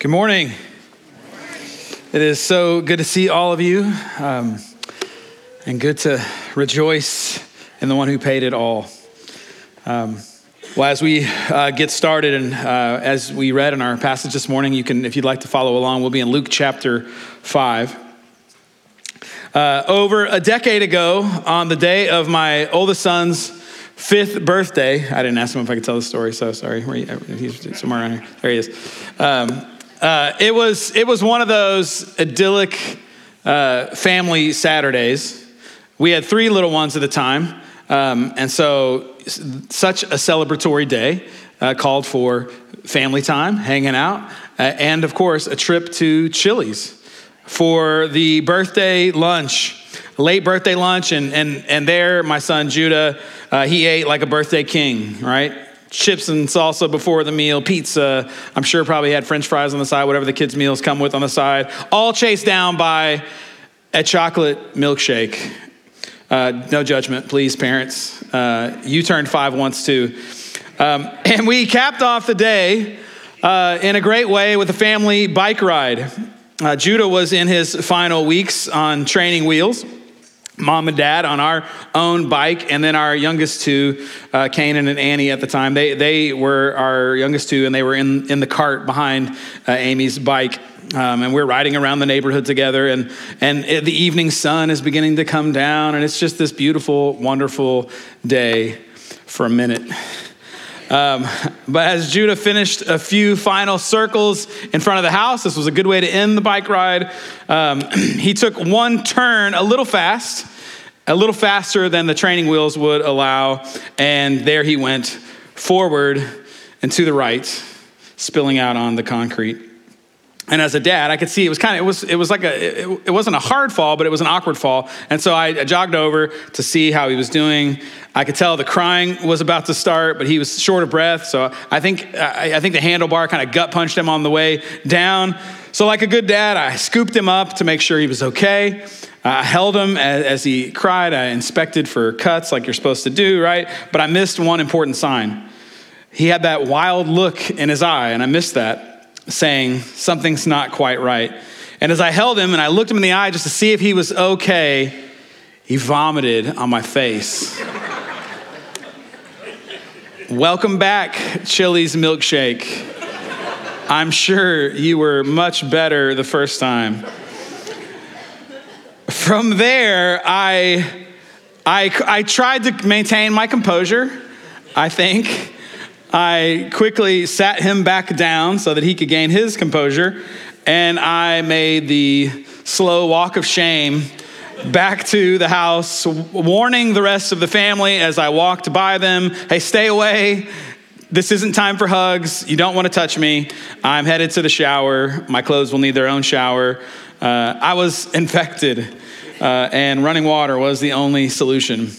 Good morning. It is so good to see all of you um, and good to rejoice in the one who paid it all. Um, well, as we uh, get started and uh, as we read in our passage this morning, you can, if you'd like to follow along, we'll be in Luke chapter 5. Uh, over a decade ago, on the day of my oldest son's fifth birthday, I didn't ask him if I could tell the story, so sorry. He's somewhere around here. There he is. Um, uh, it was it was one of those idyllic uh, family Saturdays. We had three little ones at the time, um, and so such a celebratory day uh, called for family time, hanging out, uh, and of course a trip to Chili's for the birthday lunch, late birthday lunch, and and and there my son Judah uh, he ate like a birthday king, right? Chips and salsa before the meal, pizza. I'm sure probably had french fries on the side, whatever the kids' meals come with on the side, all chased down by a chocolate milkshake. Uh, no judgment, please, parents. Uh, you turned five once too. Um, and we capped off the day uh, in a great way with a family bike ride. Uh, Judah was in his final weeks on training wheels mom and dad on our own bike, and then our youngest two, uh, Kanan and Annie at the time, they, they were our youngest two, and they were in, in the cart behind uh, Amy's bike. Um, and we're riding around the neighborhood together, and, and it, the evening sun is beginning to come down, and it's just this beautiful, wonderful day for a minute. Um, but as Judah finished a few final circles in front of the house, this was a good way to end the bike ride. Um, he took one turn a little fast, a little faster than the training wheels would allow, and there he went forward and to the right, spilling out on the concrete. And as a dad, I could see it was kind of it was it was like a it, it wasn't a hard fall, but it was an awkward fall. And so I, I, jogged over to see how he was doing. I could tell the crying was about to start, but he was short of breath. So I think I, I think the handlebar kind of gut punched him on the way down. So like a good dad, I scooped him up to make sure he was okay. I held him as, as he cried. I inspected for cuts like you're supposed to do, right? But I missed one important sign. He had that wild look in his eye, and I missed that saying, Something's not quite right. And as I held him and I looked him in the eye just to see if he was okay, he vomited on my face. Welcome back, Chili's milkshake. I'm sure you were much better the first time. From there, I, I, I tried to maintain my composure, I think. I quickly sat him back down so that he could gain his composure, and I made the slow walk of shame back to the house, warning the rest of the family as I walked by them hey, stay away. This isn't time for hugs. You don't want to touch me. I'm headed to the shower. My clothes will need their own shower. Uh, I was infected, uh, and running water was the only solution.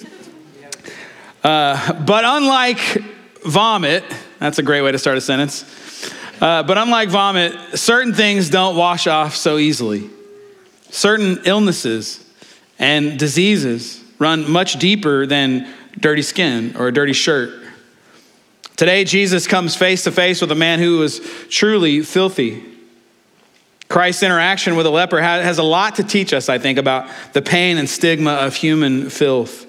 Uh, but unlike vomit, that's a great way to start a sentence. Uh, but unlike vomit, certain things don't wash off so easily. Certain illnesses and diseases run much deeper than dirty skin or a dirty shirt. Today, Jesus comes face to face with a man who was truly filthy. Christ's interaction with a leper has a lot to teach us, I think, about the pain and stigma of human filth,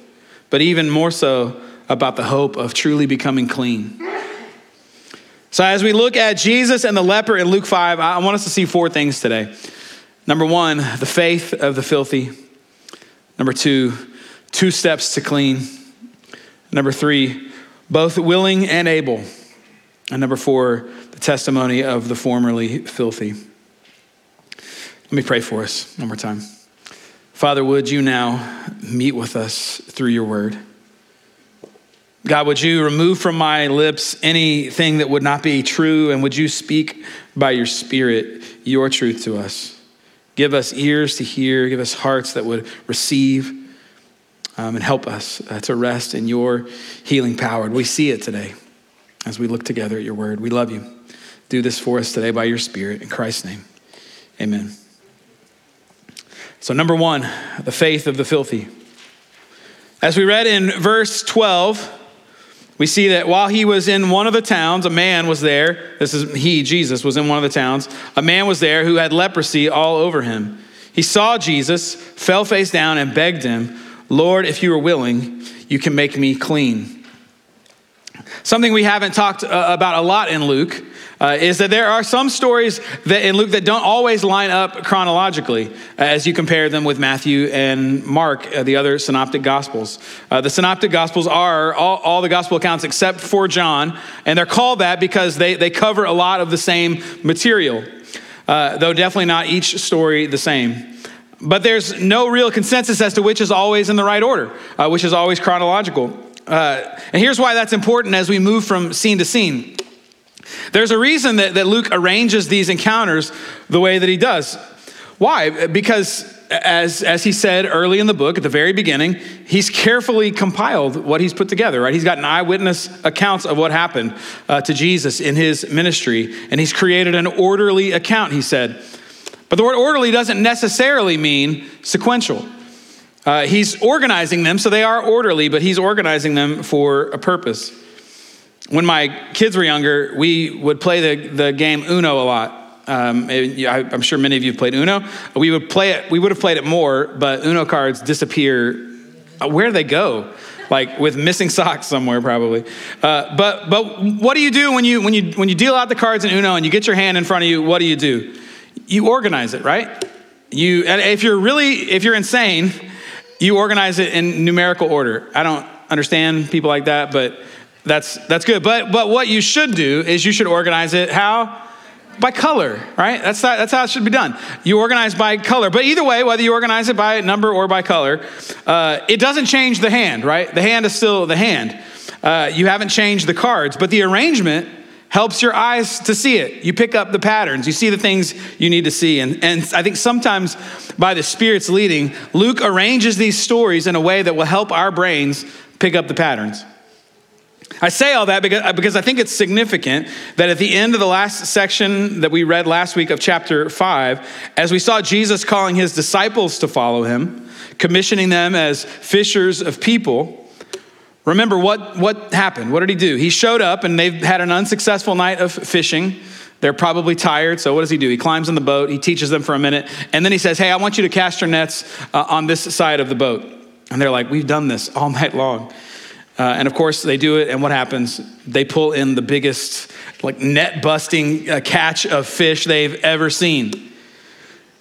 but even more so, about the hope of truly becoming clean. So, as we look at Jesus and the leper in Luke 5, I want us to see four things today. Number one, the faith of the filthy. Number two, two steps to clean. Number three, both willing and able. And number four, the testimony of the formerly filthy. Let me pray for us one more time. Father, would you now meet with us through your word? God, would you remove from my lips anything that would not be true, and would you speak by your Spirit your truth to us? Give us ears to hear, give us hearts that would receive, um, and help us uh, to rest in your healing power. We see it today as we look together at your word. We love you. Do this for us today by your Spirit. In Christ's name, amen. So, number one, the faith of the filthy. As we read in verse 12, we see that while he was in one of the towns, a man was there. This is he, Jesus, was in one of the towns. A man was there who had leprosy all over him. He saw Jesus, fell face down, and begged him, Lord, if you are willing, you can make me clean. Something we haven't talked uh, about a lot in Luke uh, is that there are some stories that in Luke that don't always line up chronologically uh, as you compare them with Matthew and Mark, uh, the other synoptic gospels. Uh, the synoptic gospels are all, all, the gospel accounts except for John, and they're called that because they, they cover a lot of the same material, uh, though definitely not each story the same. But there's no real consensus as to which is always in the right order, uh, which is always chronological. and here's why that's important as we move from scene to scene. There's a reason that, that Luke arranges these encounters the way that he does. Why? Because as, as he said early in the book, at the very beginning, he's carefully compiled what he's put together, right? He's got an eyewitness accounts of what happened uh, to Jesus in his ministry, and he's created an orderly account, he said. But the word orderly doesn't necessarily mean sequential. Uh, he's organizing them, so they are orderly, but he's organizing them for a purpose when my kids were younger, we would play the, the game Uno a lot. Um, I, am sure many of you have played Uno. We would play it. We would have played it more, but Uno cards disappear. Uh, where do they go? Like with missing socks somewhere, probably. Uh, but but what do you do when you when you when you deal out the cards in Uno and you get your hand in front of you? What do you do? You organize it, right? You and if you're really if you're insane, you organize it in numerical order. I don't understand people like that, but that's, that's good. But, but what you should do is you should organize it how? By color, right? That's, that, that's how it should be done. You organize by color. But either way, whether you organize it by number or by color, uh, it doesn't change the hand, right? The hand is still the hand. Uh, you haven't changed the cards, but the arrangement helps your eyes to see it. You pick up the patterns, you see the things you need to see. And, and I think sometimes by the Spirit's leading, Luke arranges these stories in a way that will help our brains pick up the patterns. I say all that because, because I think it's significant that at the end of the last section that we read last week of chapter 5, as we saw Jesus calling his disciples to follow him, commissioning them as fishers of people, remember what, what happened? What did he do? He showed up and they've had an unsuccessful night of fishing. They're probably tired, so what does he do? He climbs on the boat, he teaches them for a minute, and then he says, Hey, I want you to cast your nets uh, on this side of the boat. And they're like, We've done this all night long. Uh, and of course, they do it, and what happens? They pull in the biggest, like, net busting uh, catch of fish they've ever seen.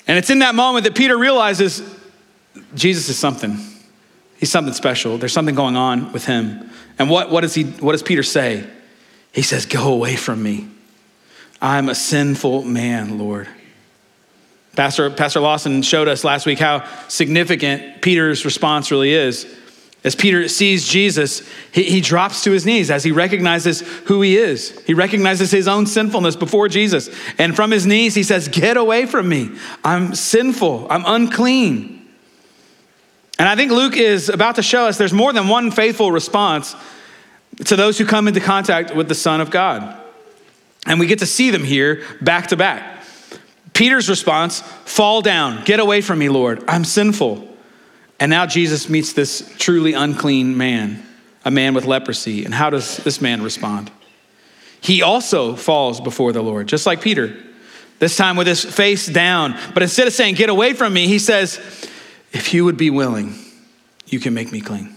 And it's in that moment that Peter realizes Jesus is something. He's something special. There's something going on with him. And what, what, does he, what does Peter say? He says, Go away from me. I'm a sinful man, Lord. Pastor, Pastor Lawson showed us last week how significant Peter's response really is. As Peter sees Jesus, he, he, drops to his knees as he recognizes who he is. He recognizes his own sinfulness before Jesus. And from his knees, he says, Get away from me. I'm sinful. I'm unclean. And I think Luke is about to show us there's more than one faithful response to those who come into contact with the Son of God. And we get to see them here back to back. Peter's response fall down, get away from me, Lord. I'm sinful. And now Jesus meets this truly unclean man, a man with leprosy. And how does this man respond? He also falls before the Lord, just like Peter, this time with his face down. But instead of saying, Get away from me, he says, If you would be willing, you can make me clean.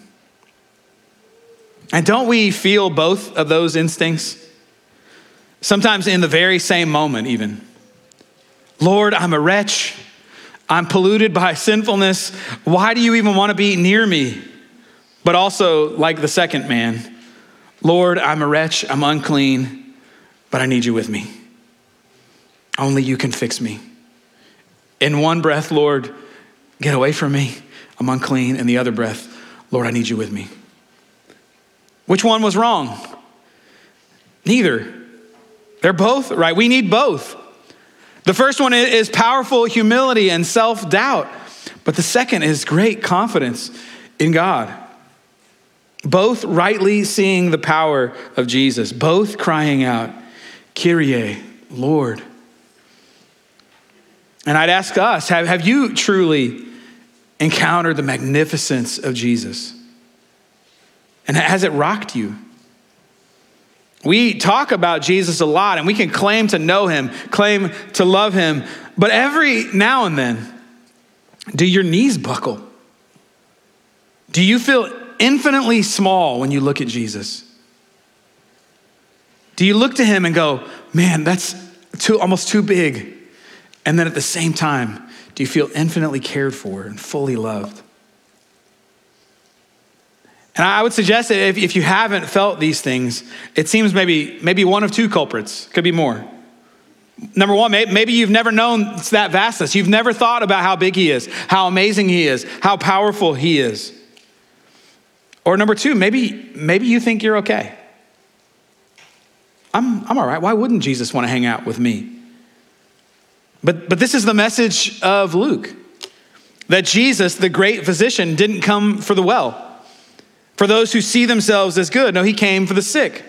And don't we feel both of those instincts? Sometimes in the very same moment, even. Lord, I'm a wretch. I'm polluted by sinfulness. Why do you even want to be near me? But also, like the second man, Lord, I'm a wretch, I'm unclean, but I need you with me. Only you can fix me. In one breath, Lord, get away from me, I'm unclean. In the other breath, Lord, I need you with me. Which one was wrong? Neither. They're both right. We need both. The first one is powerful humility and self doubt, but the second is great confidence in God. Both rightly seeing the power of Jesus, both crying out, Kyrie, Lord. And I'd ask us have, have you truly encountered the magnificence of Jesus? And has it rocked you? We talk about Jesus a lot and we can claim to know him, claim to love him, but every now and then, do your knees buckle? Do you feel infinitely small when you look at Jesus? Do you look to him and go, man, that's too, almost too big? And then at the same time, do you feel infinitely cared for and fully loved? And I would suggest that if, if you haven't felt these things, it seems maybe, maybe one of two culprits, could be more. Number one, maybe you've never known that vastness. You've never thought about how big He is, how amazing He is, how powerful He is. Or number two, maybe, maybe you think you're okay. I'm, I'm all right. Why wouldn't Jesus want to hang out with me? But, but this is the message of Luke that Jesus, the great physician, didn't come for the well, for those who see themselves as good. No, he came for the sick.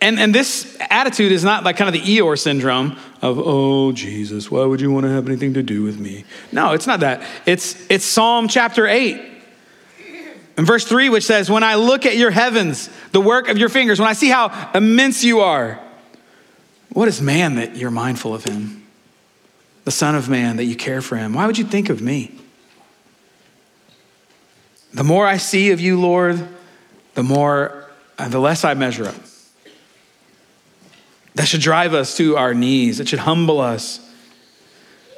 And, and this attitude is not like kind of the Eeyore syndrome of, oh, Jesus, why would you want to have anything to do with me? No, it's not that. It's, it's Psalm chapter 8. and verse 3, which says, When I look at your heavens, the work of your fingers, when I see how immense you are, what is man that you're mindful of him? The Son of Man that you care for him. Why would you think of me? The more I see of you, Lord, the more, uh, the less I measure up. That should drive us to our knees. It should humble us.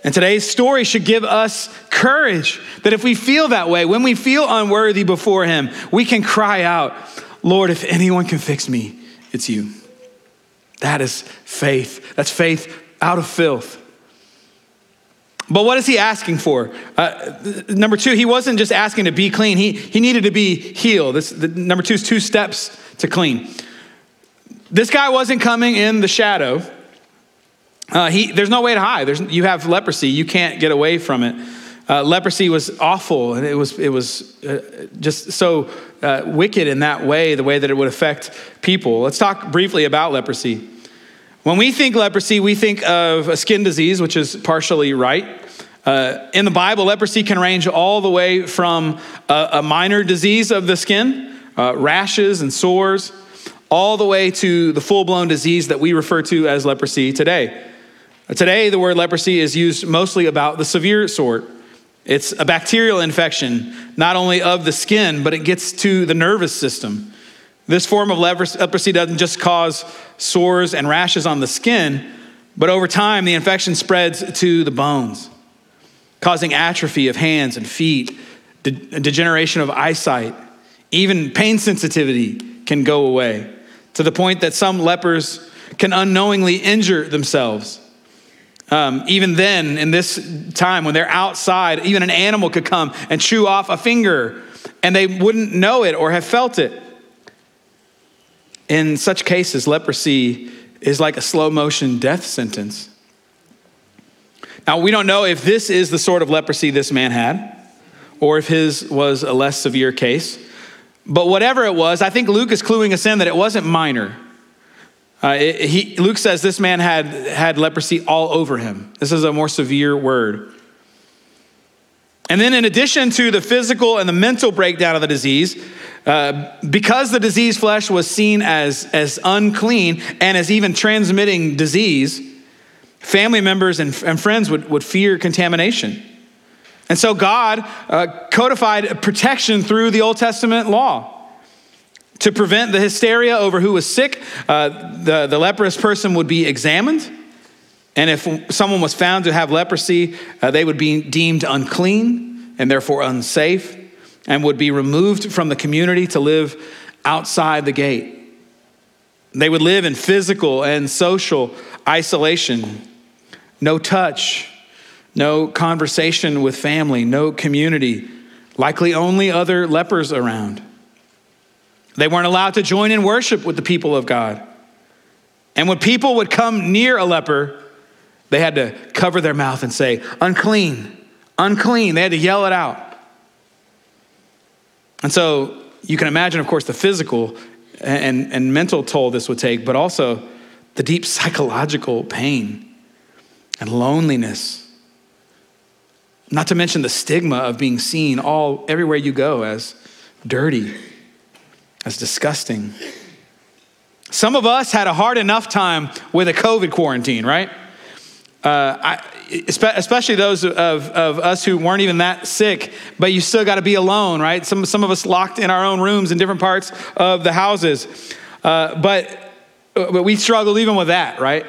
And today's story should give us courage that if we feel that way, when we feel unworthy before Him, we can cry out, Lord, if anyone can fix me, it's you. That is faith. That's faith out of filth. But what is he asking for? Uh, number two, he wasn't just asking to be clean, he, he needed to be healed. This, the, number two is two steps to clean. This guy wasn't coming in the shadow. Uh, he, there's no way to hide. There's, you have leprosy, you can't get away from it. Uh, leprosy was awful, and it was, it was uh, just so uh, wicked in that way, the way that it would affect people. Let's talk briefly about leprosy. When we think leprosy, we think of a skin disease, which is partially right. Uh, in the Bible, leprosy can range all the way from a, a minor disease of the skin, uh, rashes and sores, all the way to the full blown disease that we refer to as leprosy today. Today, the word leprosy is used mostly about the severe sort. It's a bacterial infection, not only of the skin, but it gets to the nervous system. This form of leprosy doesn't just cause sores and rashes on the skin, but over time, the infection spreads to the bones, causing atrophy of hands and feet, de- degeneration of eyesight, even pain sensitivity can go away, to the point that some lepers can unknowingly injure themselves. Um, even then, in this time when they're outside, even an animal could come and chew off a finger and they wouldn't know it or have felt it. In such cases, leprosy is like a slow motion death sentence. Now, we don't know if this is the sort of leprosy this man had or if his was a less severe case. But whatever it was, I think Luke is cluing us in that it wasn't minor. Uh, it, he, Luke says this man had, had leprosy all over him. This is a more severe word. And then, in addition to the physical and the mental breakdown of the disease, uh, because the diseased flesh was seen as, as unclean and as even transmitting disease, family members and, and friends would, would fear contamination. And so God uh, codified protection through the Old Testament law. To prevent the hysteria over who was sick, uh, the, the leprous person would be examined. And if someone was found to have leprosy, uh, they would be deemed unclean and therefore unsafe and would be removed from the community to live outside the gate. They would live in physical and social isolation, no touch, no conversation with family, no community, likely only other lepers around. They weren't allowed to join in worship with the people of God. And when people would come near a leper, they had to cover their mouth and say, unclean, unclean. They had to yell it out. And so you can imagine, of course, the physical and, and mental toll this would take, but also the deep psychological pain and loneliness. Not to mention the stigma of being seen all everywhere you go as dirty as disgusting. Some of us had a hard enough time with a COVID quarantine, right? Uh, I, especially those of, of us who weren't even that sick, but you still got to be alone, right? Some, some of us locked in our own rooms in different parts of the houses. Uh, but, but we struggled even with that, right?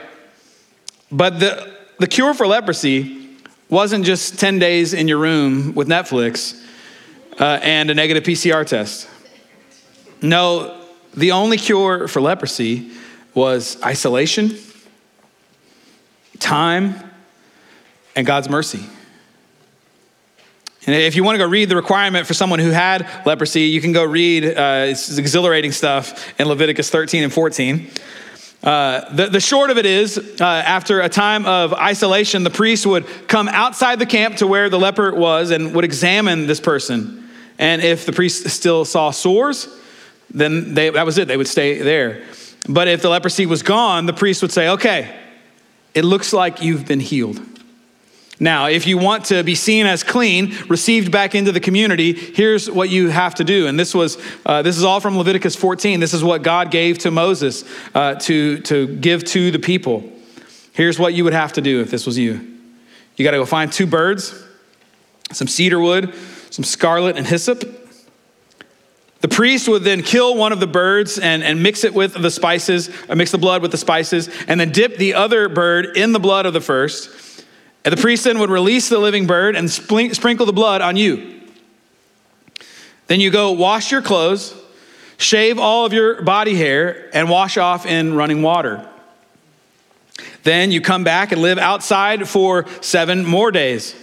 But the, the cure for leprosy wasn't just 10 days in your room with Netflix uh, and a negative PCR test. No, the only cure for leprosy was isolation, time, and God's mercy. And if you want to go read the requirement for someone who had leprosy, you can go read, uh, it's exhilarating stuff in Leviticus 13 and 14. Uh, the, the short of it is, uh, after a time of isolation, the priest would come outside the camp to where the leper was and would examine this person. And if the priest still saw sores, then they, that was it. They would stay there. But if the leprosy was gone, the priest would say, okay, it looks like you've been healed. Now, if you want to be seen as clean, received back into the community, here's what you have to do. And this was uh, this is all from Leviticus 14. This is what God gave to Moses uh, to to give to the people. Here's what you would have to do if this was you. You got to go find two birds, some cedar wood, some scarlet and hyssop. The priest would then kill one of the birds and, and mix it with the spices, or mix the blood with the spices, and then dip the other bird in the blood of the first. And the priest then would release the living bird and sprinkle the blood on you. Then you go wash your clothes, shave all of your body hair, and wash off in running water. Then you come back and live outside for seven more days.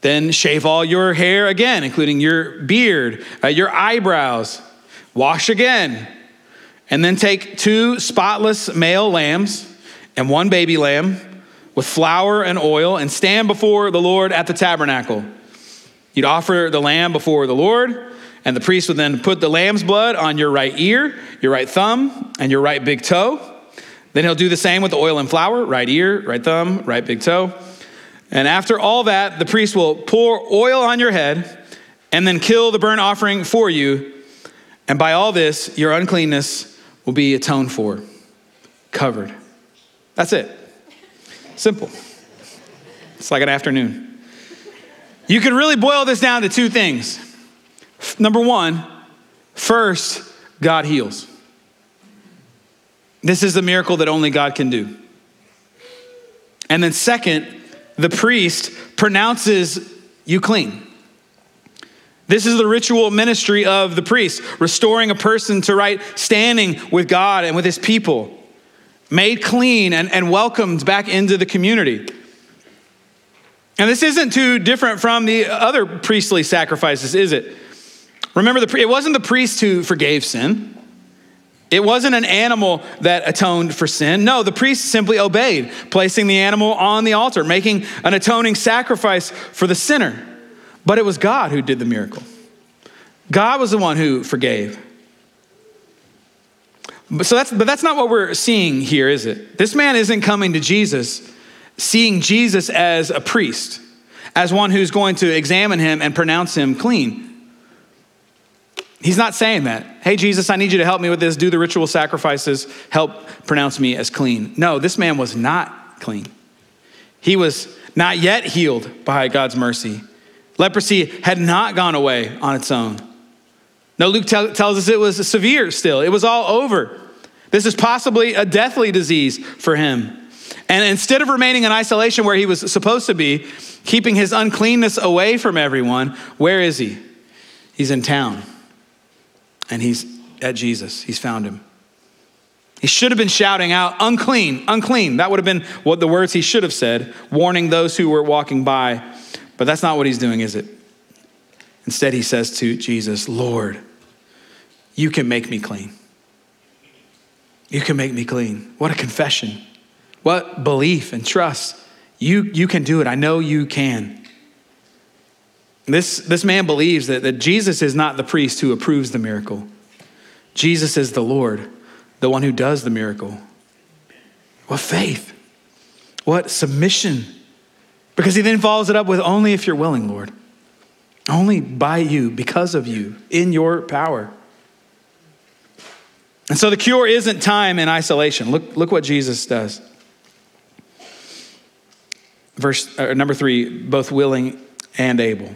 Then shave all your hair again, including your beard, uh, your eyebrows. Wash again. And then take two spotless male lambs and one baby lamb with flour and oil and stand before the Lord at the tabernacle. You'd offer the lamb before the Lord, and the priest would then put the lamb's blood on your right ear, your right thumb, and your right big toe. Then he'll do the same with the oil and flour right ear, right thumb, right big toe. And after all that, the priest will pour oil on your head and then kill the burnt offering for you. And by all this, your uncleanness will be atoned for, covered. That's it. Simple. It's like an afternoon. You can really boil this down to two things. Number one, first, God heals. This is the miracle that only God can do. And then, second, the priest pronounces you clean. This is the ritual ministry of the priest, restoring a person to right standing with God and with his people made clean and, and welcomed back into the community. And this isn't too different from the other priestly sacrifices, is it? Remember, the, it wasn't the priest who forgave sin. It wasn't an animal that atoned for sin. No, the priest simply obeyed, placing the animal on the altar, making an atoning sacrifice for the sinner. But it was God who did the miracle. God was the one who forgave. But, So that's, but that's not what we're seeing here, is it? This man isn't coming to Jesus seeing Jesus as a priest, as one who's going to examine him and pronounce him clean. He's not saying that. Hey, Jesus, I need you to help me with this, do the ritual sacrifices, help pronounce me as clean. No, this man was not clean. He was not yet healed by God's mercy. Leprosy had not gone away on its own. No, Luke tell, tells us it was severe still. It was all over. This is possibly a deathly disease for him. And instead of remaining in isolation where he was supposed to be, keeping his uncleanness away from everyone, where is he? He's in town. And he's at Jesus. He's found him. He should have been shouting out, unclean, unclean. That would have been what the words he should have said, warning those who were walking by. But that's not what he's doing, is it? Instead, he says to Jesus, Lord, you can make me clean. You can make me clean. What a confession. What belief and trust. You, you can do it. I know you can. This, this man believes that, that Jesus is not the priest who approves the miracle. Jesus is the Lord, the one who does the miracle. What faith. What submission. Because he then follows it up with only if you're willing, Lord. Only by you, because of you, in your power. And so the cure isn't time in isolation. Look, look what Jesus does. Verse uh, number three, both willing and able.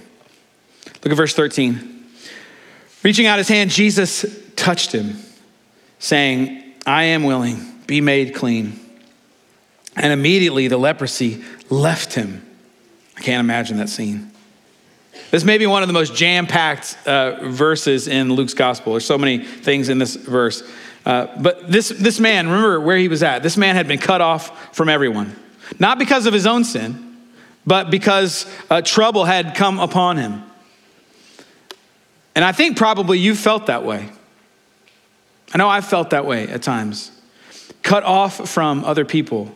Look at verse 13. Reaching out his hand, Jesus touched him, saying, I am willing, be made clean. And immediately the leprosy left him. I can't imagine that scene. This may be one of the most jam packed uh, verses in Luke's gospel. There's so many things in this verse. Uh, but this, this man, remember where he was at. This man had been cut off from everyone, not because of his own sin, but because uh, trouble had come upon him. And I think probably you felt that way. I know I've felt that way at times. Cut off from other people.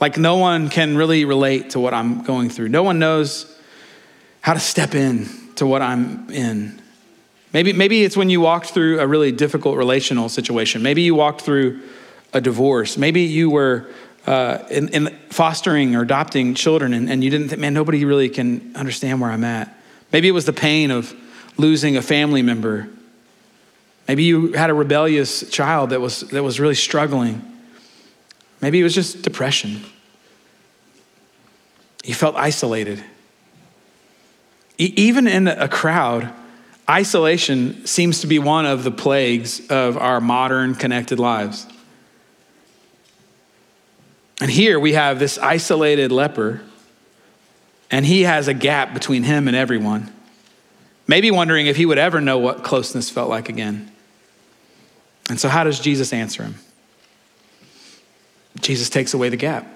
Like no one can really relate to what I'm going through. No one knows how to step in to what I'm in. Maybe, maybe it's when you walked through a really difficult relational situation. Maybe you walked through a divorce. Maybe you were uh, in, in, fostering or adopting children and, and you didn't think, man, nobody really can understand where I'm at. Maybe it was the pain of losing a family member. Maybe you had a rebellious child that was, that was really struggling. Maybe it was just depression. You felt isolated. E- even in a crowd, isolation seems to be one of the plagues of our modern connected lives. And here we have this isolated leper, and he has a gap between him and everyone. Maybe wondering if he would ever know what closeness felt like again. And so, how does Jesus answer him? Jesus takes away the gap,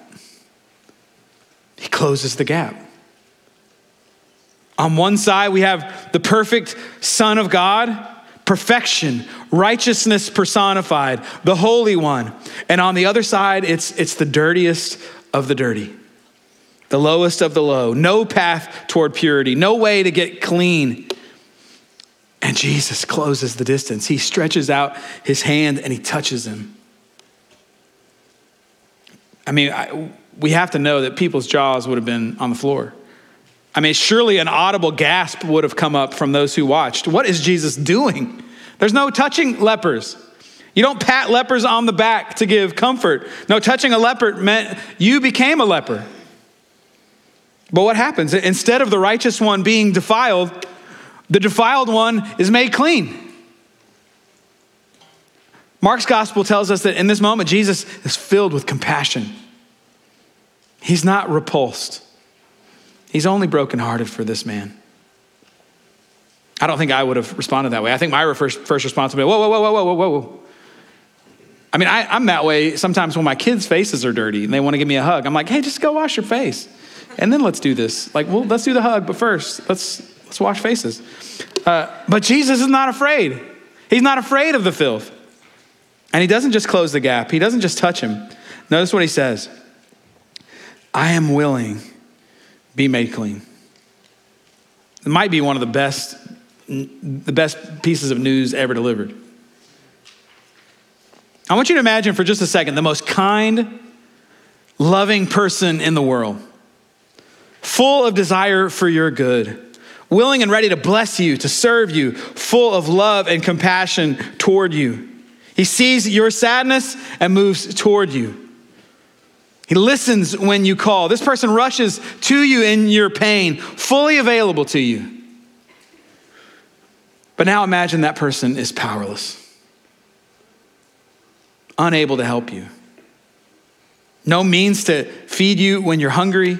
he closes the gap. On one side, we have the perfect Son of God, perfection, righteousness personified, the Holy One. And on the other side, it's, it's the dirtiest of the dirty, the lowest of the low, no path toward purity, no way to get clean. And Jesus closes the distance. He stretches out his hand and he touches him. I mean, I, we have to know that people's jaws would have been on the floor. I mean, surely an audible gasp would have come up from those who watched. What is Jesus doing? There's no touching lepers. You don't pat lepers on the back to give comfort. No, touching a leper meant you became a leper. But what happens? Instead of the righteous one being defiled, the defiled one is made clean. Mark's gospel tells us that in this moment, Jesus is filled with compassion. He's not repulsed. He's only brokenhearted for this man. I don't think I would have responded that way. I think my first, first response would be, whoa, whoa, whoa, whoa, whoa, whoa, whoa. I mean, I, I'm that way sometimes when my kids' faces are dirty and they want to give me a hug. I'm like, hey, just go wash your face. And then let's do this. Like, well, let's do the hug, but first, let's, let's wash faces. Uh, but Jesus is not afraid. He's not afraid of the filth. And he doesn't just close the gap, he doesn't just touch him. Notice what he says I am willing be made clean. It might be one of the best, the best pieces of news ever delivered. I want you to imagine for just a second the most kind, loving person in the world, full of desire for your good, willing and ready to bless you, to serve you, full of love and compassion toward you. He sees your sadness and moves toward you. He listens when you call. This person rushes to you in your pain, fully available to you. But now imagine that person is powerless, unable to help you. No means to feed you when you're hungry,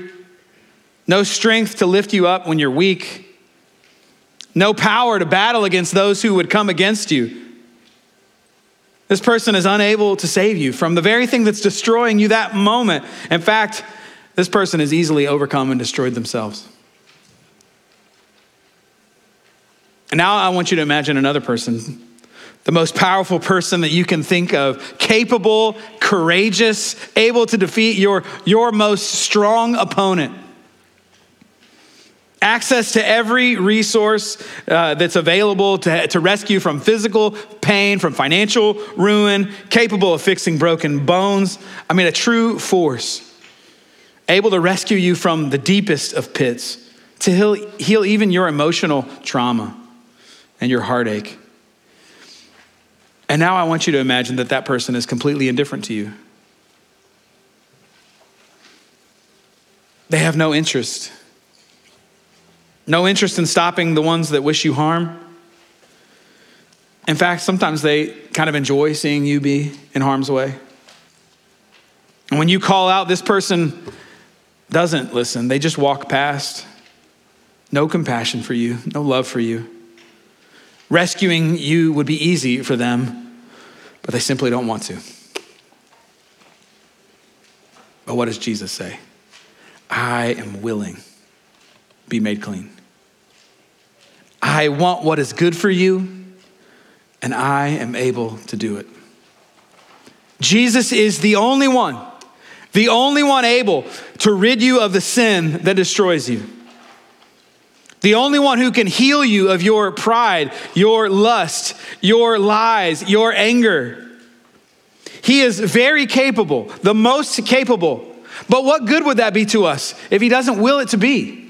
no strength to lift you up when you're weak, no power to battle against those who would come against you. This person is unable to save you from the very thing that's destroying you that moment. In fact, this person is easily overcome and destroyed themselves. And now I want you to imagine another person, the most powerful person that you can think of, capable, courageous, able to defeat your, your most strong opponent. Access to every resource uh, that's available to, to rescue from physical pain, from financial ruin, capable of fixing broken bones. I mean, a true force, able to rescue you from the deepest of pits, to heal, heal even your emotional trauma and your heartache. And now I want you to imagine that that person is completely indifferent to you. They have no interest. No interest in stopping the ones that wish you harm. In fact, sometimes they kind of enjoy seeing you be in harm's way. And when you call out, this person doesn't listen, they just walk past. No compassion for you, no love for you. Rescuing you would be easy for them, but they simply don't want to. But what does Jesus say? I am willing, be made clean. I want what is good for you, and I am able to do it. Jesus is the only one, the only one able to rid you of the sin that destroys you. The only one who can heal you of your pride, your lust, your lies, your anger. He is very capable, the most capable. But what good would that be to us if He doesn't will it to be?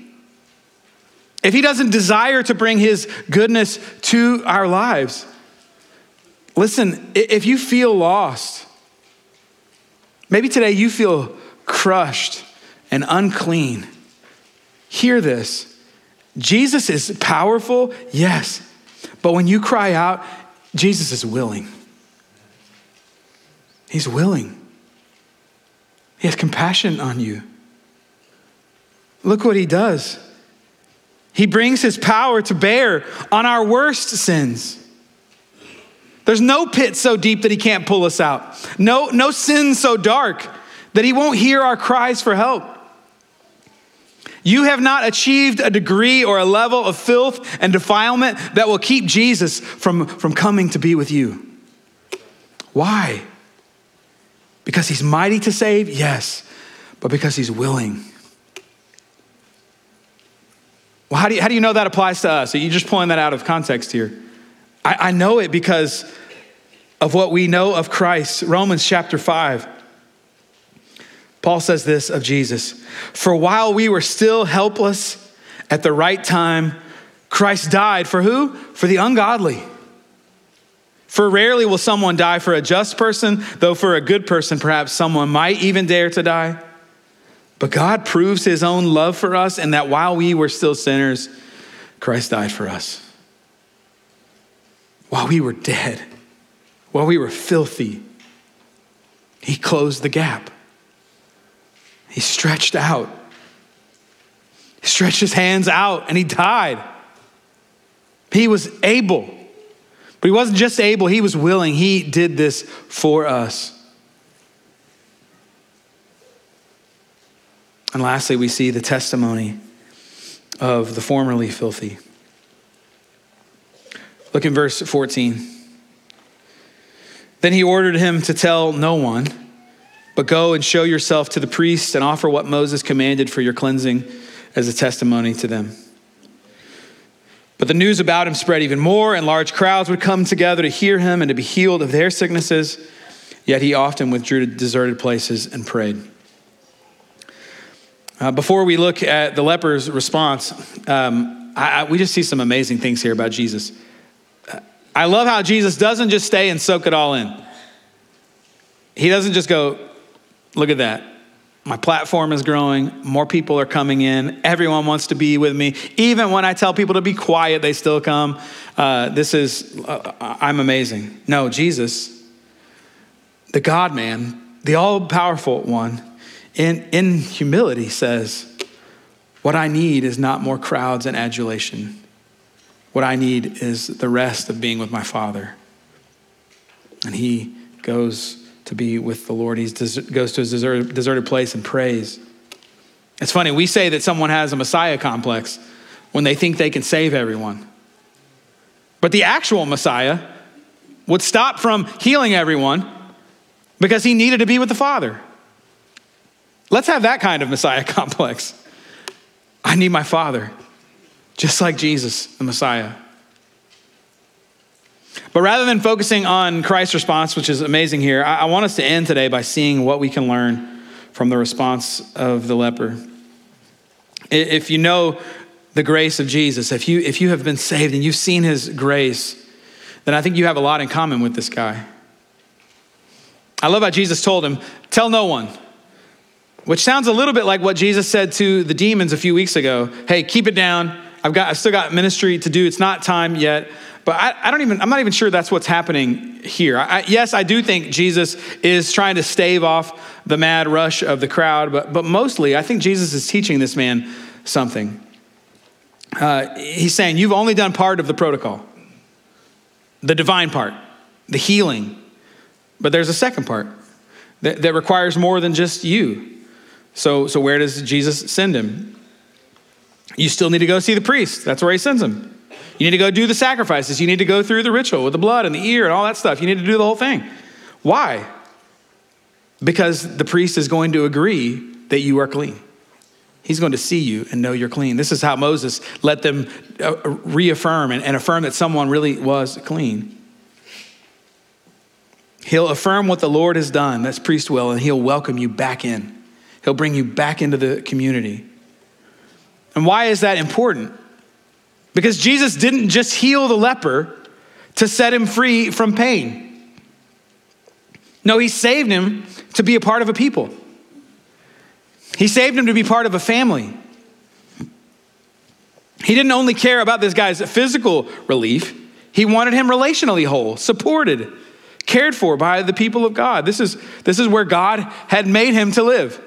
If He doesn't desire to bring His goodness to our lives? Listen, if you feel lost, maybe today you feel crushed and unclean, hear this. Jesus is powerful, yes, but when you cry out, Jesus is willing. He's willing. He has compassion on you. Look what he does. He brings his power to bear on our worst sins. There's no pit so deep that he can't pull us out. No, no sin so dark that he won't hear our cries for help. You have not achieved a degree or a level of filth and defilement that will keep Jesus from, from coming to be with you. Why? Because he's mighty to save? Yes, but because he's willing. Well, how do you, how do you know that applies to us? Are you just pulling that out of context here? I, I know it because of what we know of Christ. Romans chapter 5. Paul says this of Jesus For while we were still helpless at the right time, Christ died for who? For the ungodly. For rarely will someone die for a just person, though for a good person, perhaps someone might even dare to die. But God proves his own love for us, and that while we were still sinners, Christ died for us. While we were dead, while we were filthy, he closed the gap. He stretched out. He stretched his hands out and he died. He was able but he wasn't just able, he was willing. He did this for us. And lastly, we see the testimony of the formerly filthy. Look in verse 14. Then he ordered him to tell no one, but go and show yourself to the priests and offer what Moses commanded for your cleansing as a testimony to them. But the news about him spread even more, and large crowds would come together to hear him and to be healed of their sicknesses. Yet he often withdrew to deserted places and prayed. Uh, before we look at the leper's response, um, I, I, we just see some amazing things here about Jesus. I love how Jesus doesn't just stay and soak it all in. He doesn't just go, look at that. My platform is growing. More people are coming in. Everyone wants to be with me. Even when I tell people to be quiet, they still come. Uh, this is, uh, I'm amazing. No, Jesus, the God man, the all powerful one, in, in humility says, What I need is not more crowds and adulation. What I need is the rest of being with my Father. And he goes to be with the Lord. He goes to deserted, deserted place and prays. It's funny, we say that someone has a Messiah complex when they think they can save everyone. But the actual Messiah would stop from healing everyone because he needed to be with the Father. Let's have that kind of Messiah complex. I need my Father, just like Jesus, the Messiah. But rather than focusing on Christ's response, which is amazing here, I, I want us to end today by seeing what we can learn from the response of the leper. If you know the grace of Jesus, if you, if you have been saved and you've seen his grace, then I think you have a lot in common with this guy. I love how Jesus told him, Tell no one, which sounds a little bit like what Jesus said to the demons a few weeks ago. Hey, keep it down. I've got, I've still got ministry to do. It's not time yet. But I, I don't even, I'm not even sure that's what's happening here. I, yes, I do think Jesus is trying to stave off the mad rush of the crowd, but, but mostly I think Jesus is teaching this man something. Uh, he's saying, You've only done part of the protocol, the divine part, the healing. But there's a second part that, that requires more than just you. So, so where does Jesus send him? You still need to go see the priest. That's where he sends him. You need to go do the sacrifices. You need to go through the ritual with the blood and the ear and all that stuff. You need to do the whole thing. Why? Because the priest is going to agree that you are clean. He's going to see you and know you're clean. This is how Moses let them uh, reaffirm and affirm that someone really was clean. He'll affirm what the Lord has done, that's priest will, and he'll welcome you back in. He'll bring you back into the community. And why is that important? Because Jesus didn't just heal the leper to set him free from pain. No, he saved him to be a part of a people. He saved him to be part of a family. He didn't only care about this guy's physical relief, he wanted him relationally whole, supported, cared for by the people of God. This is, this is where God had made him to live.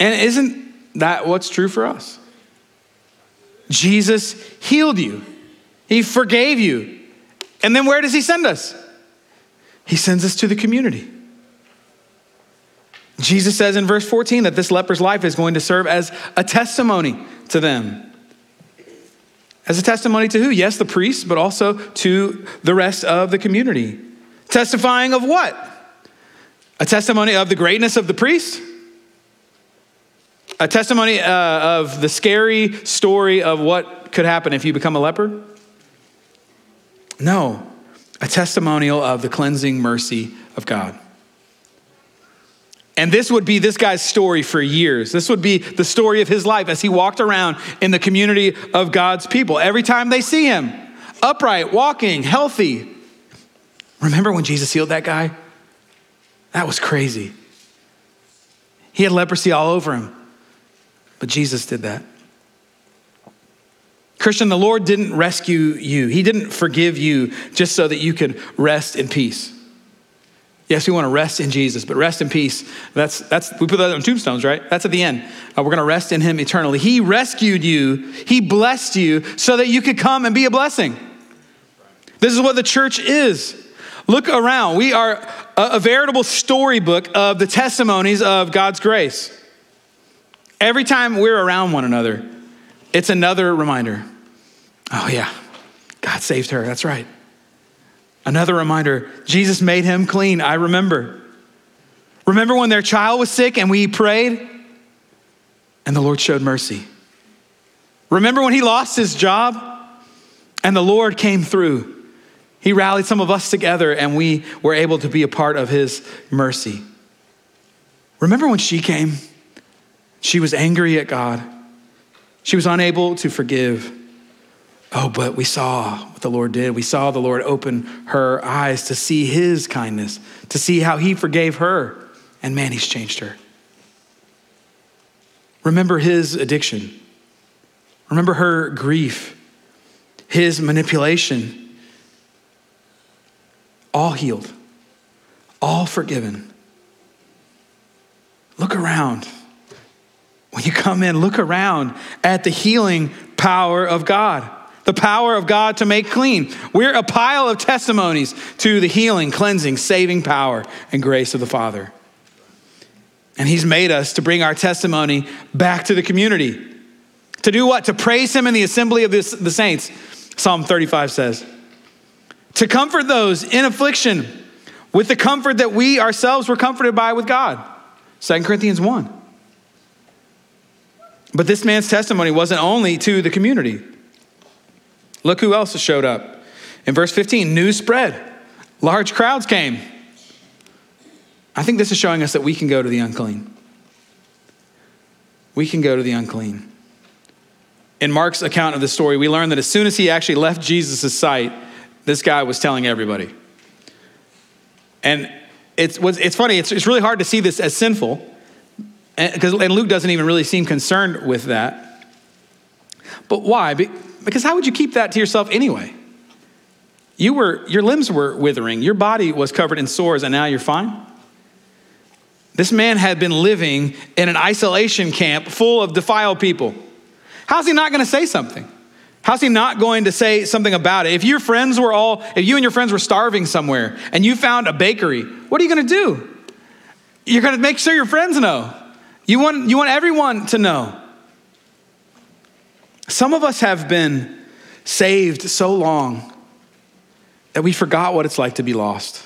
And isn't that what's true for us? Jesus healed you, He forgave you. And then where does He send us? He sends us to the community. Jesus says in verse 14 that this leper's life is going to serve as a testimony to them. As a testimony to who? Yes, the priests, but also to the rest of the community. Testifying of what? A testimony of the greatness of the priest a testimony uh, of the scary story of what could happen if you become a leper? No, a testimonial of the cleansing mercy of God. And this would be this guy's story for years. This would be the story of his life as he walked around in the community of God's people. Every time they see him, upright, walking, healthy. Remember when Jesus healed that guy? That was crazy. He had leprosy all over him. But Jesus did that. Christian, the Lord didn't rescue you. He didn't forgive you just so that you could rest in peace. Yes, we want to rest in Jesus, but rest in peace. That's, that's we put that on tombstones, right? That's at the end. Uh, we're going to rest in Him eternally. He rescued you, He blessed you so that you could come and be a blessing. This is what the church is. Look around. We are a, a veritable storybook of the testimonies of God's grace. Every time we're around one another, it's another reminder. Oh, yeah, God saved her. That's right. Another reminder Jesus made him clean. I remember. Remember when their child was sick and we prayed and the Lord showed mercy? Remember when he lost his job and the Lord came through? He rallied some of us together and we were able to be a part of his mercy. Remember when she came she was angry at God. She was unable to forgive. Oh, but we saw what the Lord did. We saw the Lord open her eyes to see his kindness, to see how he forgave her. And man, he's changed her. Remember his addiction. Remember her grief, his manipulation. All healed, all forgiven. Look around. Come in, look around at the healing power of God, the power of God to make clean. We're a pile of testimonies to the healing, cleansing, saving power and grace of the Father. And He's made us to bring our testimony back to the community. To do what? To praise Him in the assembly of the saints, Psalm 35 says. To comfort those in affliction with the comfort that we ourselves were comforted by with God. 2 Corinthians 1. But this man's testimony wasn't only to the community. Look who else showed up. In verse 15, news spread. Large crowds came. I think this is showing us that we can go to the unclean. We can go to the unclean. In Mark's account of the story, we learn that as soon as he actually left Jesus' sight, this guy was telling everybody. And it's, it's funny, it's, it's really hard to see this as sinful, and, and Luke doesn't even really seem concerned with that. But why? Because how would you keep that to yourself anyway? You were, your limbs were withering, your body was covered in sores, and now you're fine? This man had been living in an isolation camp full of defiled people. How's he not going to say something? How's he not going to say something about it? If your friends were all, if you and your friends were starving somewhere and you found a bakery, what are you going to do? You're going to make sure your friends know. You want, you want everyone to know. Some of us have been saved so long that we forgot what it's like to be lost.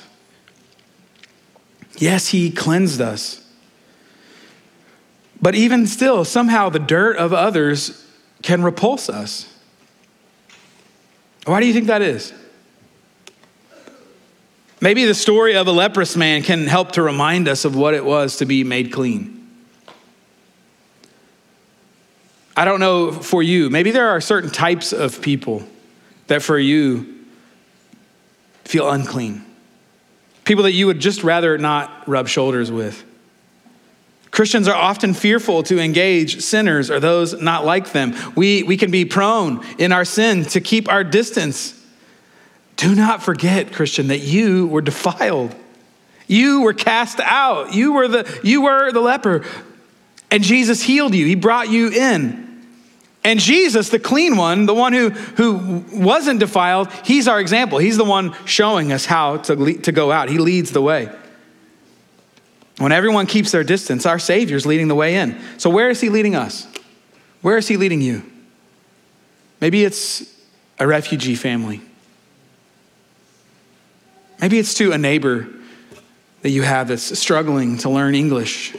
Yes, He cleansed us. But even still, somehow the dirt of others can repulse us. Why do you think that is? Maybe the story of a leprous man can help to remind us of what it was to be made clean. I don't know for you, maybe there are certain types of people that for you feel unclean. People that you would just rather not rub shoulders with. Christians are often fearful to engage sinners or those not like them. We, we can be prone in our sin to keep our distance. Do not forget, Christian, that you were defiled. You were cast out. You were the, you were the leper. And Jesus healed you, He brought you in. And Jesus, the clean one, the one who, who wasn't defiled, He's our example. He's the one showing us how to, to go out. He leads the way. When everyone keeps their distance, our Savior's leading the way in. So, where is He leading us? Where is He leading you? Maybe it's a refugee family. Maybe it's to a neighbor that you have that's struggling to learn English.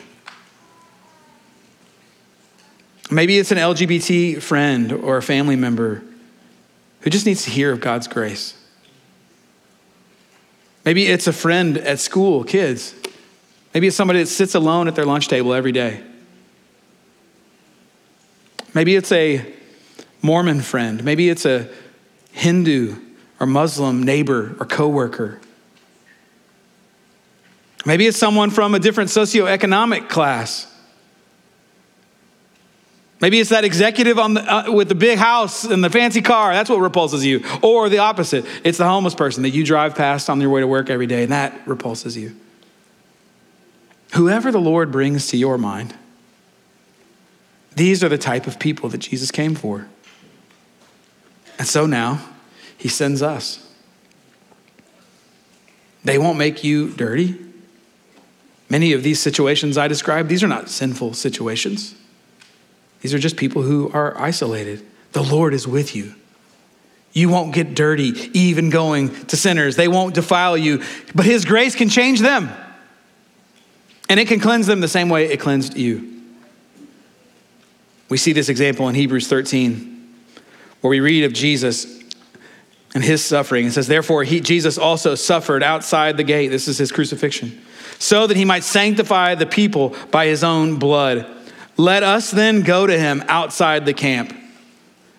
Maybe it's an LGBT friend or a family member who just needs to hear of God's grace. Maybe it's a friend at school, kids Maybe it's somebody that sits alone at their lunch table every day. Maybe it's a Mormon friend. Maybe it's a Hindu or Muslim neighbor or coworker. Maybe it's someone from a different socioeconomic class. Maybe it's that executive on the, uh, with the big house and the fancy car. That's what repulses you. Or the opposite. It's the homeless person that you drive past on your way to work every day, and that repulses you. Whoever the Lord brings to your mind, these are the type of people that Jesus came for. And so now, he sends us. They won't make you dirty. Many of these situations I described, these are not sinful situations. These are just people who are isolated. The Lord is with you. You won't get dirty even going to sinners. They won't defile you, but His grace can change them. And it can cleanse them the same way it cleansed you. We see this example in Hebrews 13, where we read of Jesus and his suffering. It says, Therefore, he, Jesus also suffered outside the gate. This is his crucifixion, so that he might sanctify the people by his own blood. Let us then go to him outside the camp,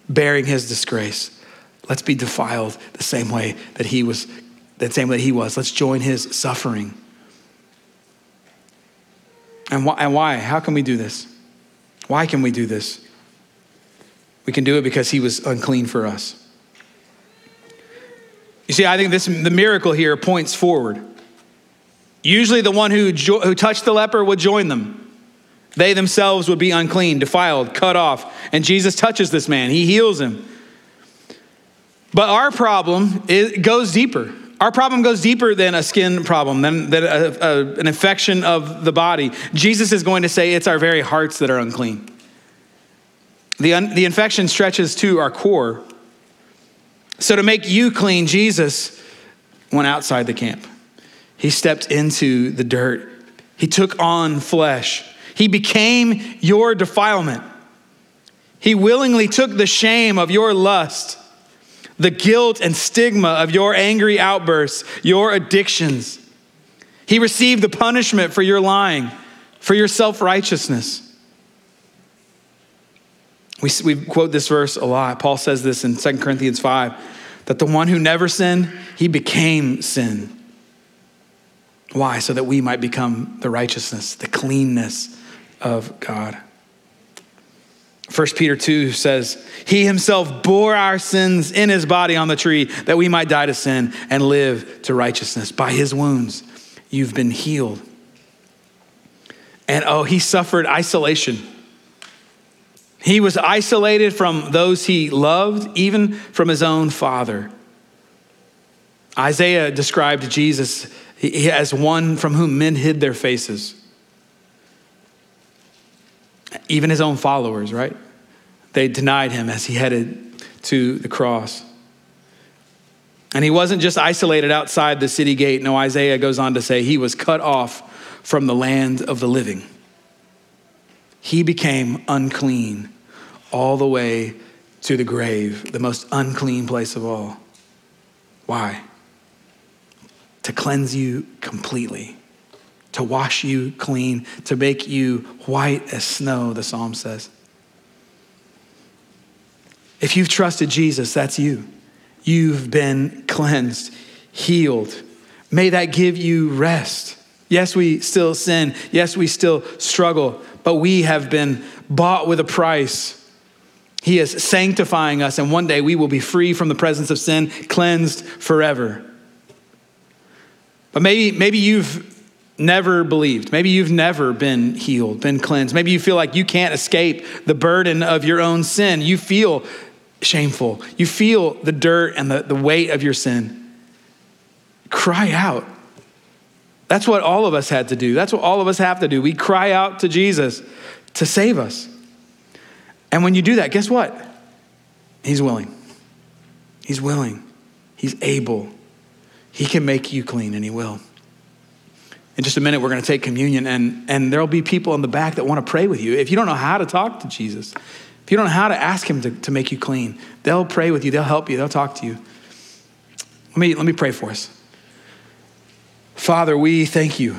bearing his disgrace. Let's be defiled the same way that he was, the same way that he was. Let's join his suffering. And why, and why? How can we do this? Why can we do this? We can do it because he was unclean for us. You see, I think this, the miracle here points forward. Usually, the one who, jo- who touched the leper would join them. They themselves would be unclean, defiled, cut off. And Jesus touches this man, he heals him. But our problem goes deeper. Our problem goes deeper than a skin problem, than, than a, a, an infection of the body. Jesus is going to say it's our very hearts that are unclean. The, un, the infection stretches to our core. So, to make you clean, Jesus went outside the camp. He stepped into the dirt. He took on flesh. He became your defilement. He willingly took the shame of your lust the guilt and stigma of your angry outbursts, your addictions. He received the punishment for your lying, for your self righteousness. We, we quote this verse a lot. Paul says this in 2 Corinthians 5 that the one who never sinned, he became sin. Why? So that we might become the righteousness, the cleanness of God. 1 Peter 2 says, He himself bore our sins in his body on the tree that we might die to sin and live to righteousness. By his wounds, you've been healed. And oh, he suffered isolation. He was isolated from those he loved, even from his own father. Isaiah described Jesus as one from whom men hid their faces. Even his own followers, right? They denied him as he headed to the cross. And he wasn't just isolated outside the city gate. No, Isaiah goes on to say he was cut off from the land of the living. He became unclean all the way to the grave, the most unclean place of all. Why? To cleanse you completely, to wash you clean, to make you white as snow, the psalm says. If you've trusted Jesus, that's you. You've been cleansed, healed. May that give you rest. Yes, we still sin. Yes, we still struggle, but we have been bought with a price. He is sanctifying us, and one day we will be free from the presence of sin, cleansed forever. But maybe, maybe you've never believed. Maybe you've never been healed, been cleansed. Maybe you feel like you can't escape the burden of your own sin. You feel shameful. You feel the dirt and the, the weight of your sin. Cry out. That's what all of us had to do. That's what all of us have to do. We cry out to Jesus to save us. And when you do that, guess what? He's willing. He's willing. He's able. He can make you clean, and He will. In just a minute, we're going to take communion, and, and there'll be people in the back that want to pray with you. If you don't know how to talk to Jesus, if you don't know how to ask Him to, to make you clean, they'll pray with you, they'll help you, they'll talk to you. Let me, let me pray for us. Father, we thank you.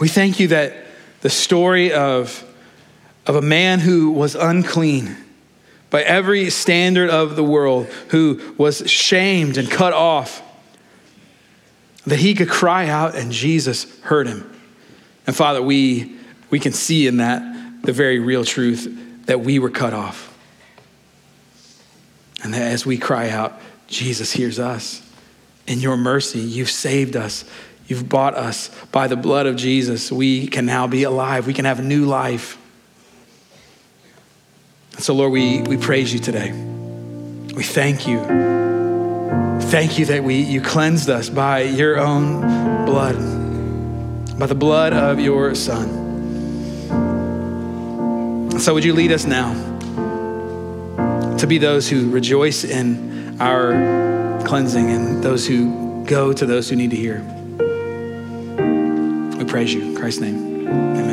We thank you that the story of, of a man who was unclean by every standard of the world, who was shamed and cut off that he could cry out and Jesus heard him. And Father, we, we can see in that the very real truth that we were cut off. And that as we cry out, Jesus hears us. In your mercy, you've saved us. You've bought us by the blood of Jesus. We can now be alive. We can have new life. And so, Lord, we, we praise you today. We thank you Thank you that we, you cleansed us by your own blood, by the blood of your Son. So, would you lead us now to be those who rejoice in our cleansing and those who go to those who need to hear? We praise you. In Christ's name, amen.